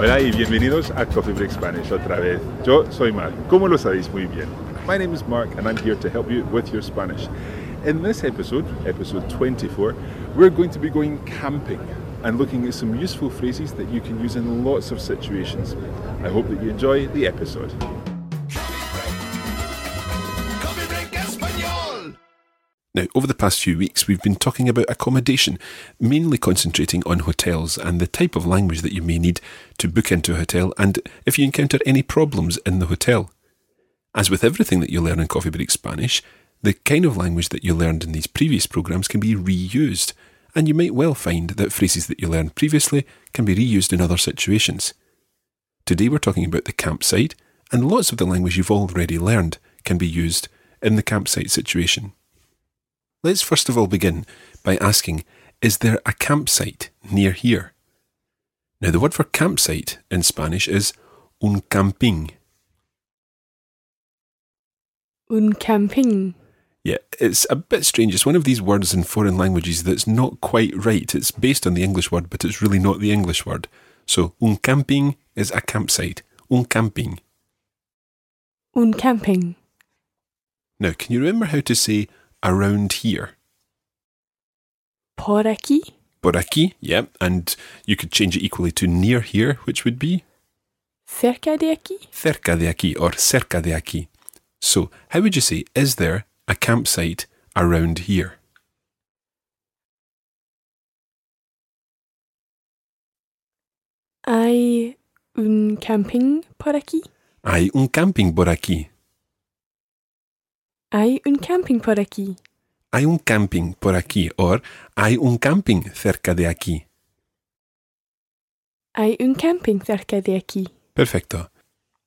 Hola y bienvenidos a Coffee Break Spanish otra vez. Yo soy Mark, como lo sabéis muy bien. My name is Mark and I'm here to help you with your Spanish. In this episode, episode 24, we're going to be going camping and looking at some useful phrases that you can use in lots of situations. I hope that you enjoy the episode. Now, over the past few weeks, we've been talking about accommodation, mainly concentrating on hotels and the type of language that you may need to book into a hotel and if you encounter any problems in the hotel. As with everything that you learn in Coffee Break Spanish, the kind of language that you learned in these previous programs can be reused, and you might well find that phrases that you learned previously can be reused in other situations. Today we're talking about the campsite, and lots of the language you've already learned can be used in the campsite situation. Let's first of all begin by asking Is there a campsite near here? Now, the word for campsite in Spanish is un camping. Un camping. Yeah, it's a bit strange. It's one of these words in foreign languages that's not quite right. It's based on the English word, but it's really not the English word. So, un camping is a campsite. Un camping. Un camping. Now, can you remember how to say around here? Por aquí. Por aquí, yeah, and you could change it equally to near here, which would be Cerca de aquí. cerca de aquí or cerca de aquí. So, how would you say, is there a campsite around here? Hay un camping por aquí. Hay un camping por aquí. Hay un camping por aquí. Hay un camping por aquí or hay un camping cerca de aquí. Hay un camping cerca de aquí. Perfecto.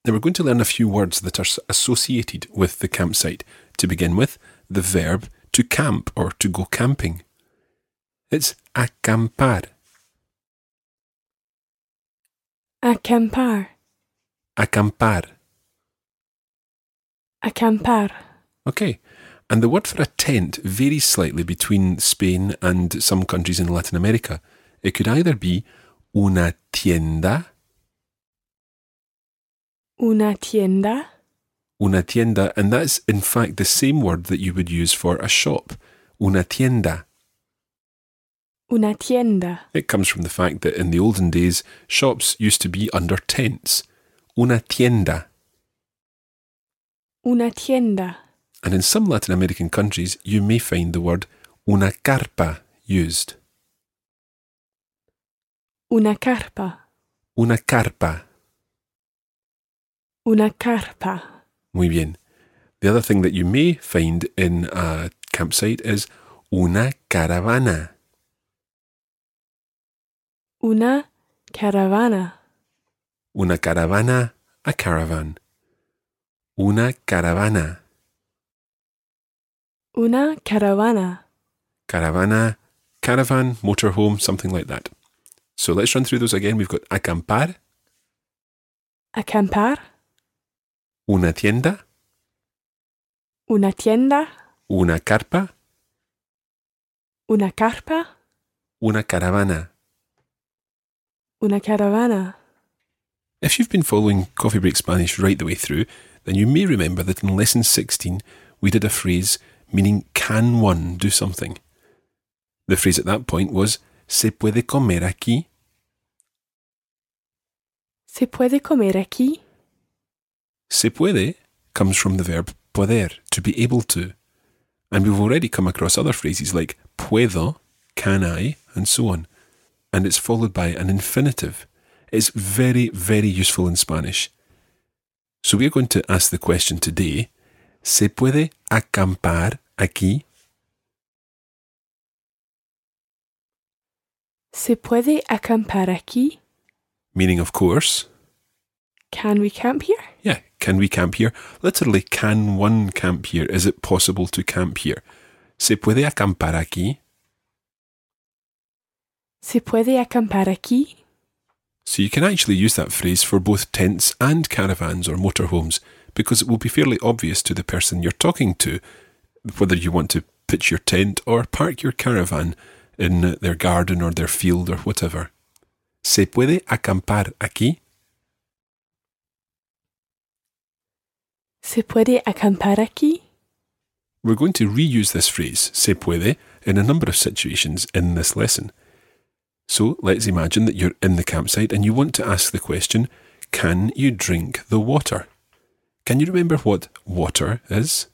Now we're going to learn a few words that are associated with the campsite. To begin with, the verb to camp or to go camping. It's acampar. Acampar. Acampar. Acampar. Okay. And the word for a tent varies slightly between Spain and some countries in Latin America. It could either be una tienda, Una tienda. una tienda, and that's in fact the same word that you would use for a shop. Una tienda. Una tienda. It comes from the fact that in the olden days, shops used to be under tents. Una tienda. Una tienda. And in some Latin American countries, you may find the word una carpa used. Una carpa. Una carpa. Una carpa. Muy bien. The other thing that you may find in a campsite is una caravana. Una caravana. Una caravana, a caravan. Una caravana. Una caravana. Caravana, caravan, motorhome, something like that. So let's run through those again. We've got acampar, Acampar. una tienda, Una tienda. una carpa, Una carpa. una caravana. Una caravana. If you've been following Coffee Break Spanish right the way through, then you may remember that in lesson 16 we did a phrase meaning can one do something. The phrase at that point was ¿Se puede comer aquí? ¿Se puede comer aquí? Se puede comes from the verb poder, to be able to. And we've already come across other phrases like puedo, can I, and so on. And it's followed by an infinitive. It's very, very useful in Spanish. So we're going to ask the question today ¿Se puede acampar aquí? ¿Se puede acampar aquí? Meaning, of course, Can we camp here? yeah, can we camp here? Literally, can one camp here? Is it possible to camp here? ¿Se puede acampar aquí? ¿Se puede acampar aquí? So you can actually use that phrase for both tents and caravans or motorhomes because it will be fairly obvious to the person you're talking to whether you want to pitch your tent or park your caravan in their garden or their field or whatever. ¿Se puede acampar aquí? ¿Se puede acampar aquí? We're going to reuse this phrase, se puede, in a number of situations in this lesson. So let's imagine that you're in the campsite and you want to ask the question, can you drink the water? Can you remember what water is?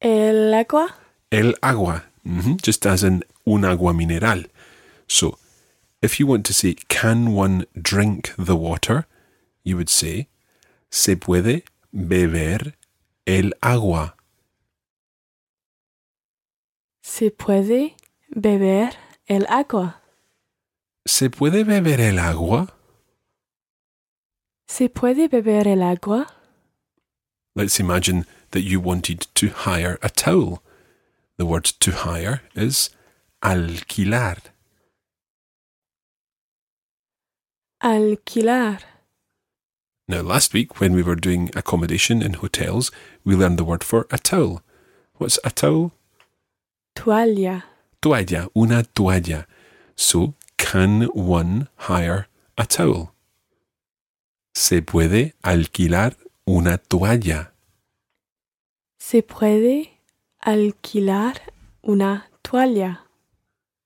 El agua? El agua, Mhm, just as in un agua mineral. So, if you want to say, can one drink the water? You would say, se puede beber el agua. ¿Se puede beber el agua? ¿Se puede beber el agua? ¿Se puede beber el agua? Let's imagine that you wanted to hire a towel. The word to hire is alquilar. Alquilar. Now, last week when we were doing accommodation in hotels, we learned the word for a towel. What's a towel? Toalla. Toalla, una toalla. So, can one hire a towel? Se puede alquilar una toalla. ¿Se puede alquilar una toalla?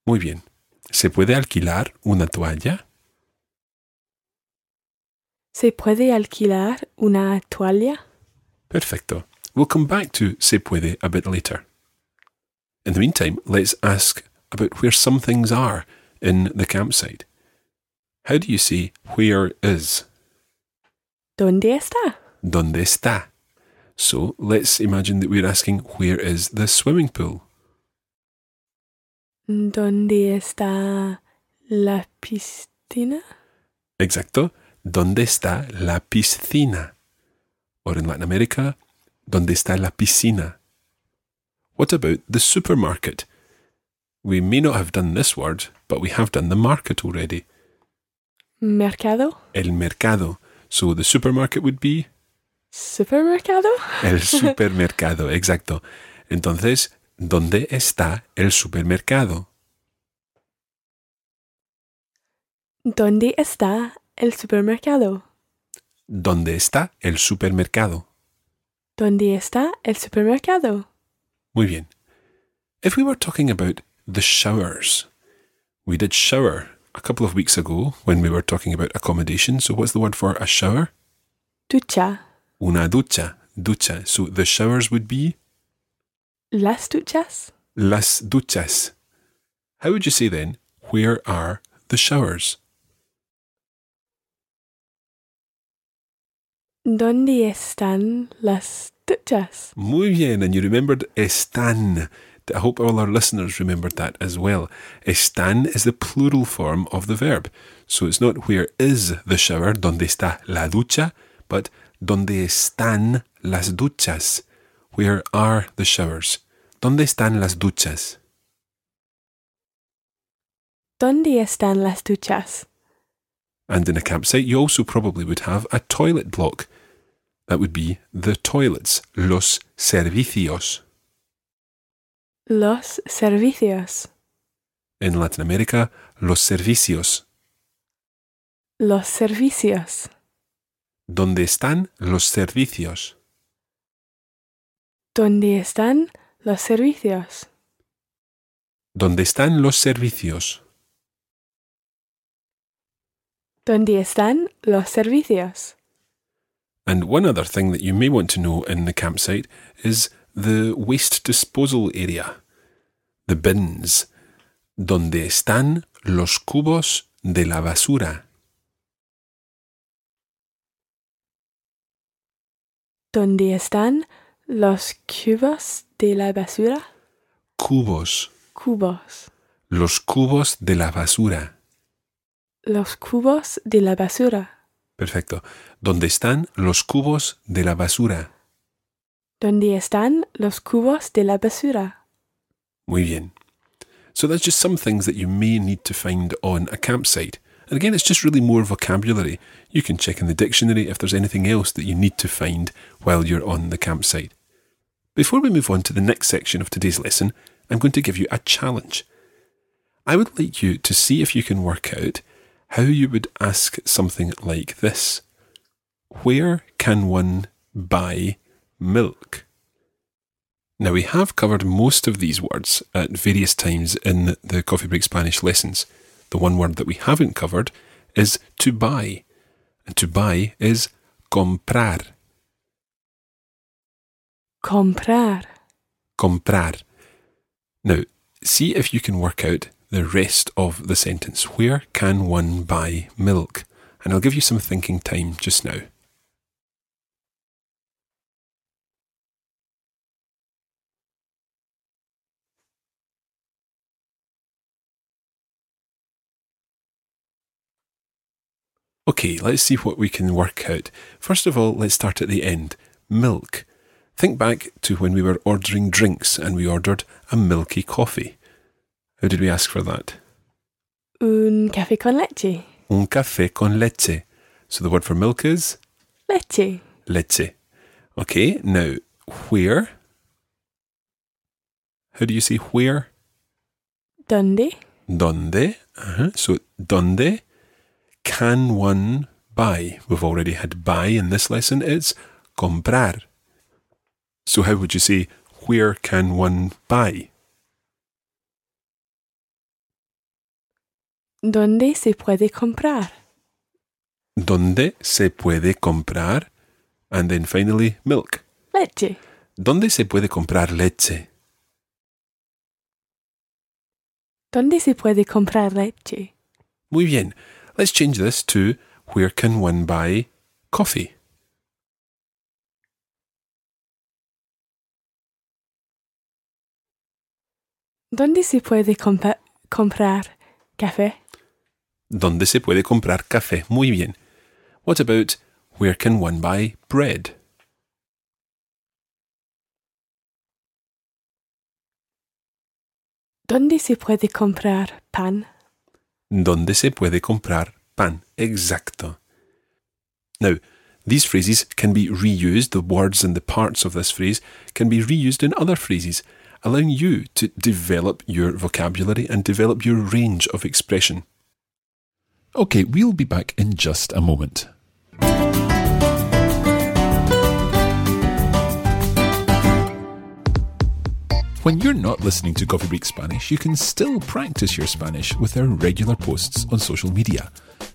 Muy bien. ¿Se puede alquilar una toalla? ¿Se puede alquilar una toalla? Perfecto. We'll come back to se puede a bit later. In the meantime, let's ask about where some things are in the campsite. How do you say where is? ¿Dónde está? ¿Dónde está? So let's imagine that we're asking where is the swimming pool? ¿Dónde está la piscina? Exacto. ¿Dónde está la piscina? Or in Latin America, ¿dónde está la piscina? What about the supermarket? We may not have done this word, but we have done the market already. ¿Mercado? El mercado. So the supermarket would be ¿Supermercado? el supermercado. Exacto. Entonces, ¿dónde está el supermercado? ¿Dónde está el supermercado? ¿Dónde está el supermercado? ¿Dónde está el supermercado? Muy bien. If we were talking about the showers, we did shower a couple of weeks ago when we were talking about accommodation. So, what's the word for a shower? Ducha. Una ducha. Ducha. So, the showers would be ¿Las duchas? las duchas. How would you say then, where are the showers? ¿Dónde están las duchas? Muy bien. And you remembered están. I hope all our listeners remembered that as well. Están is the plural form of the verb. So it's not where is the shower, donde está la ducha, but donde están las duchas. Where are the showers? ¿Dónde están las duchas? ¿Dónde están las duchas? And in a campsite, you also probably would have a toilet block. That would be the toilets, los servicios. Los servicios. In Latin America, los servicios. Los servicios. ¿Dónde están los servicios? ¿Dónde están los servicios? ¿Dónde están los servicios? ¿Dónde están los servicios? And one other thing that you may want to know in the campsite is the waste disposal area, the bins, donde están los cubos de la basura. ¿Dónde están los cubos de la basura? Cubos, Cubos. los cubos de la basura. Los cubos de la basura. Perfecto. ¿Dónde están los cubos de la basura? ¿Dónde están los cubos de la basura? Muy bien. So that's just some things that you may need to find on a campsite. And again, it's just really more vocabulary. You can check in the dictionary if there's anything else that you need to find while you're on the campsite. Before we move on to the next section of today's lesson, I'm going to give you a challenge. I would like you to see if you can work out how you would ask something like this Where can one buy milk? Now, we have covered most of these words at various times in the Coffee Break Spanish lessons. The one word that we haven't covered is to buy. And to buy is comprar. Comprar. Comprar. Now, see if you can work out the rest of the sentence. Where can one buy milk? And I'll give you some thinking time just now. Okay, let's see what we can work out. First of all, let's start at the end. Milk. Think back to when we were ordering drinks and we ordered a milky coffee. How did we ask for that? Un café con leche. Un café con leche. So the word for milk is Leche. leche. Okay, now where? How do you say where? ¿Dónde? Donde? Uh-huh. So donde can one buy? We've already had buy in this lesson. It's comprar. So how would you say where can one buy? ¿Dónde se puede comprar? ¿Dónde se puede comprar? And then finally, milk. Leche. ¿Dónde se puede comprar leche? ¿Dónde se puede comprar leche? Muy bien. Let's change this to where can one buy coffee? ¿Dónde se puede compa- comprar café? ¿Dónde se puede comprar café? Muy bien. What about where can one buy bread? ¿Dónde se puede comprar pan? ¿Dónde se puede comprar pan? Exacto. Now, these phrases can be reused, the words and the parts of this phrase can be reused in other phrases, allowing you to develop your vocabulary and develop your range of expression. Okay, we'll be back in just a moment. When you're not listening to Coffee Break Spanish, you can still practice your Spanish with our regular posts on social media.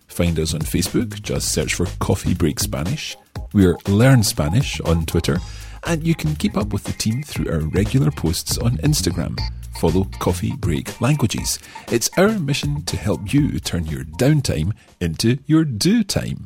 Find us on Facebook, just search for Coffee Break Spanish. We're Learn Spanish on Twitter, and you can keep up with the team through our regular posts on Instagram. Follow Coffee Break Languages. It's our mission to help you turn your downtime into your do time.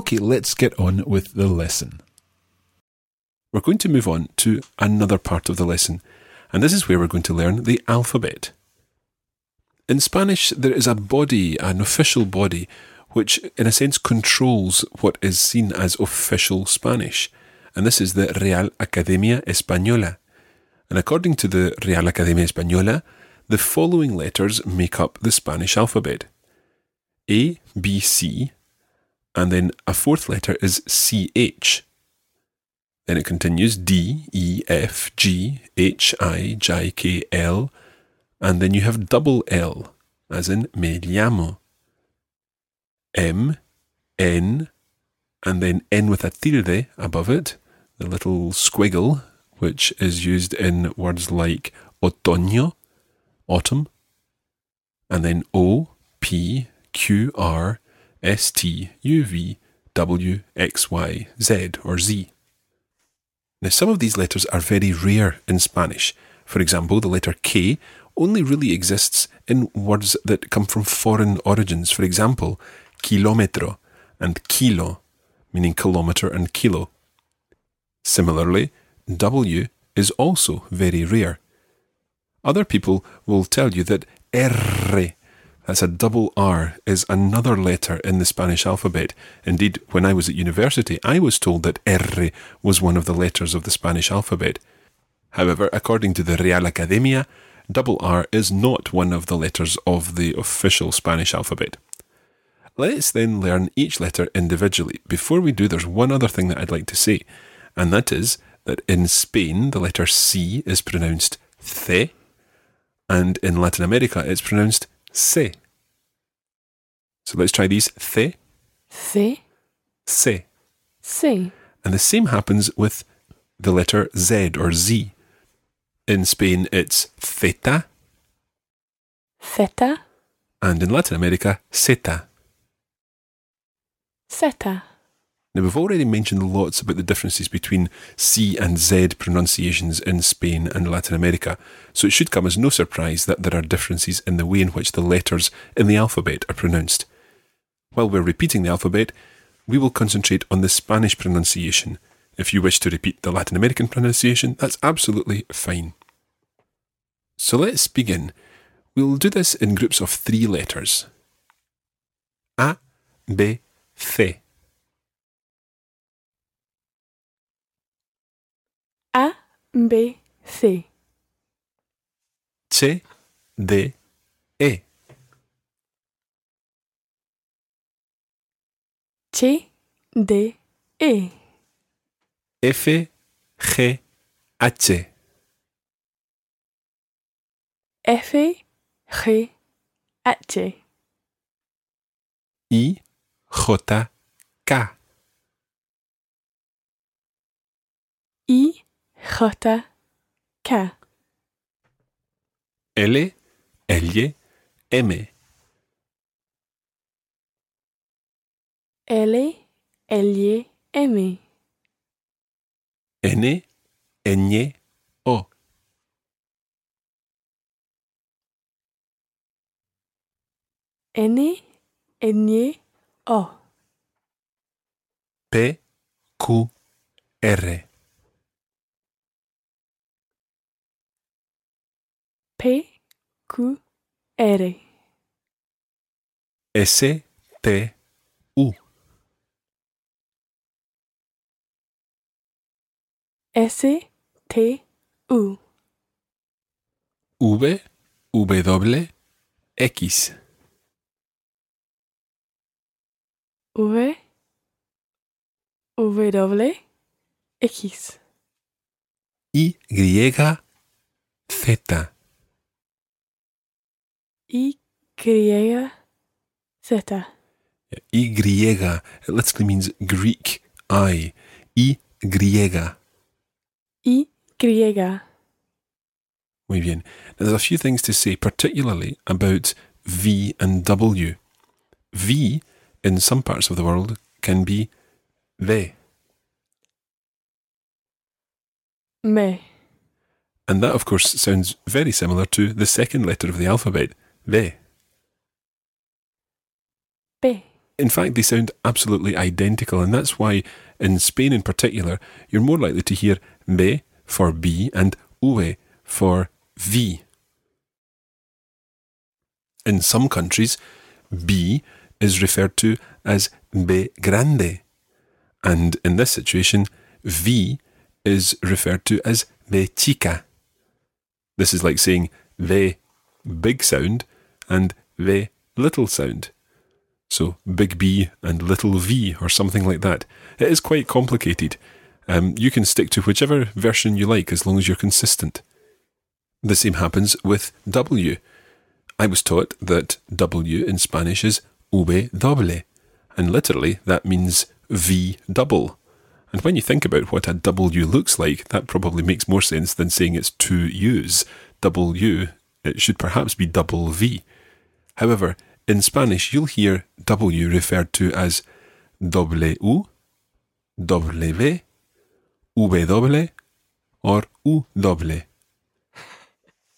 Okay, let's get on with the lesson. We're going to move on to another part of the lesson, and this is where we're going to learn the alphabet. In Spanish, there is a body, an official body, which in a sense controls what is seen as official Spanish, and this is the Real Academia Española. And according to the Real Academia Española, the following letters make up the Spanish alphabet A, B, C, and then a fourth letter is CH. Then it continues D, E, F, G, H, I, J, K, L, and then you have double L, as in me llamo. M, N, and then N with a tilde above it, the little squiggle, which is used in words like otoño, autumn, and then O, P, Q, R, S, T, U, V, W, X, Y, Z, or Z. Now, some of these letters are very rare in Spanish. For example, the letter K only really exists in words that come from foreign origins. For example, kilometro and kilo, meaning kilometre and kilo. Similarly, W is also very rare. Other people will tell you that R, that's a double R, is another letter in the Spanish alphabet. Indeed, when I was at university, I was told that R was one of the letters of the Spanish alphabet. However, according to the Real Academia, double R is not one of the letters of the official Spanish alphabet. Let's then learn each letter individually. Before we do, there's one other thing that I'd like to say, and that is that in Spain, the letter C is pronounced C, and in Latin America, it's pronounced se. So let's try these C, C, se. C, And the same happens with the letter Z or Z. In Spain, it's theta, theta, and in Latin America, zeta. zeta, Now, we've already mentioned lots about the differences between C and Z pronunciations in Spain and Latin America, so it should come as no surprise that there are differences in the way in which the letters in the alphabet are pronounced. While we're repeating the alphabet, we will concentrate on the Spanish pronunciation. If you wish to repeat the Latin American pronunciation, that's absolutely fine. So let's begin. We'll do this in groups of three letters A, B, C. A, B, C, C, D, E. C, D, E, F, G, H, F, G, H, I, J, K, I, J, K, L, L, M, L, L, M, N, Ñ, O, N, N, O, P, Q, R, P, Q, R, S, T, U. S, T, U. V, W, X. V, W, X. Y, Z. Y, Z. Y, it literally means Greek I. Y. Y, Y. Muy bien. Now, there's a few things to say, particularly about V and W. V, in some parts of the world, can be ve. Me. And that, of course, sounds very similar to the second letter of the alphabet, ve. B. In fact, they sound absolutely identical, and that's why, in Spain in particular, you're more likely to hear be for B and uve for V. In some countries, B is referred to as B grande, and in this situation, V is referred to as B chica. This is like saying V big sound and V little sound. So big B and little v or something like that. It is quite complicated. Um, you can stick to whichever version you like as long as you're consistent. The same happens with W. I was taught that W in Spanish is V doble, and literally that means V double. And when you think about what a W looks like, that probably makes more sense than saying it's two U's. W, it should perhaps be double V. However, in Spanish, you'll hear W referred to as W, W, W, or U doble.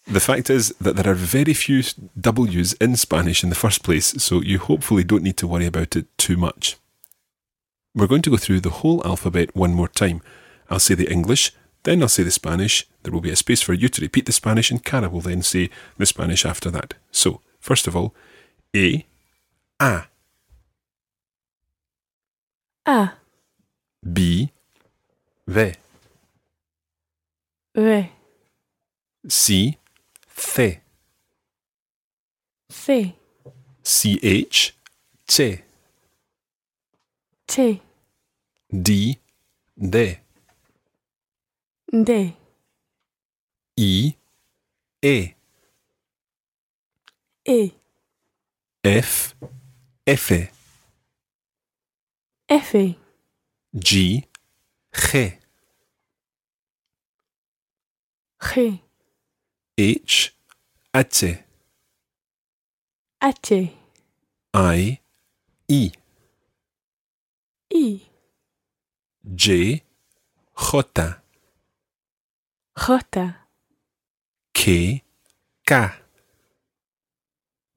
The fact is that there are very few W's in Spanish in the first place, so you hopefully don't need to worry about it too much. We're going to go through the whole alphabet one more time. I'll say the English, then I'll say the Spanish. There will be a space for you to repeat the Spanish, and Kara will then say the Spanish after that. So, first of all, A, A, A. B, V, V. C, C, C. CH, C, T. D, D, D. I, E, E. F, F, F. G, G, G. H, H, H. I, I, I. J, J, J. K, K,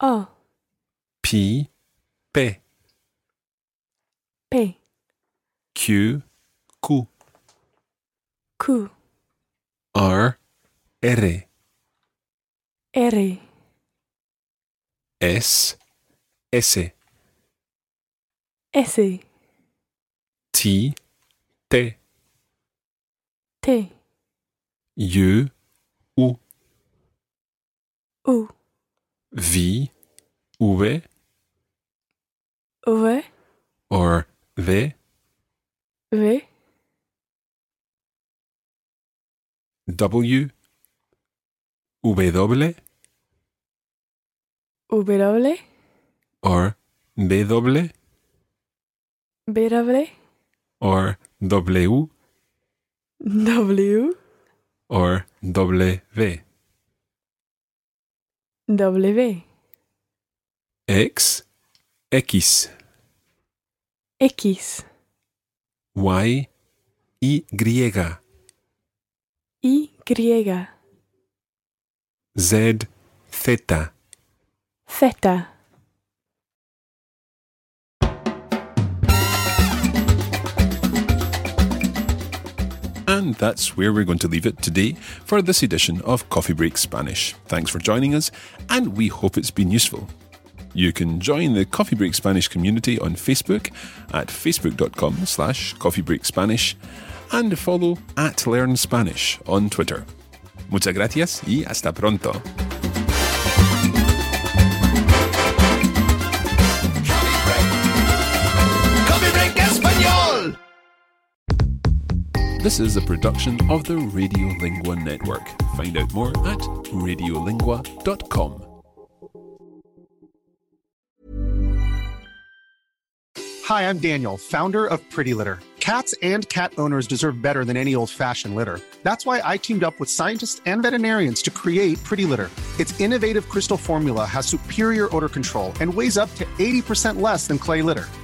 O. P, P, P. Q, Q, Q. R, R, R. S, S, S. T, T, T. U, U, U. V, V, V. or V, V. W, W, W. or BW, W. or W, W. or W, W. X, X. X, Y. Y. Y, Z. Theta. theta, And that's where we're going to leave it today for this edition of Coffee Break Spanish. Thanks for joining us, and we hope it's been useful. You can join the Coffee Break Spanish community on Facebook at facebook.com slash coffeebreakspanish and follow at Learn Spanish on Twitter. Muchas gracias y hasta pronto. This is a production of the Radiolingua Network. Find out more at radiolingua.com. Hi, I'm Daniel, founder of Pretty Litter. Cats and cat owners deserve better than any old fashioned litter. That's why I teamed up with scientists and veterinarians to create Pretty Litter. Its innovative crystal formula has superior odor control and weighs up to 80% less than clay litter.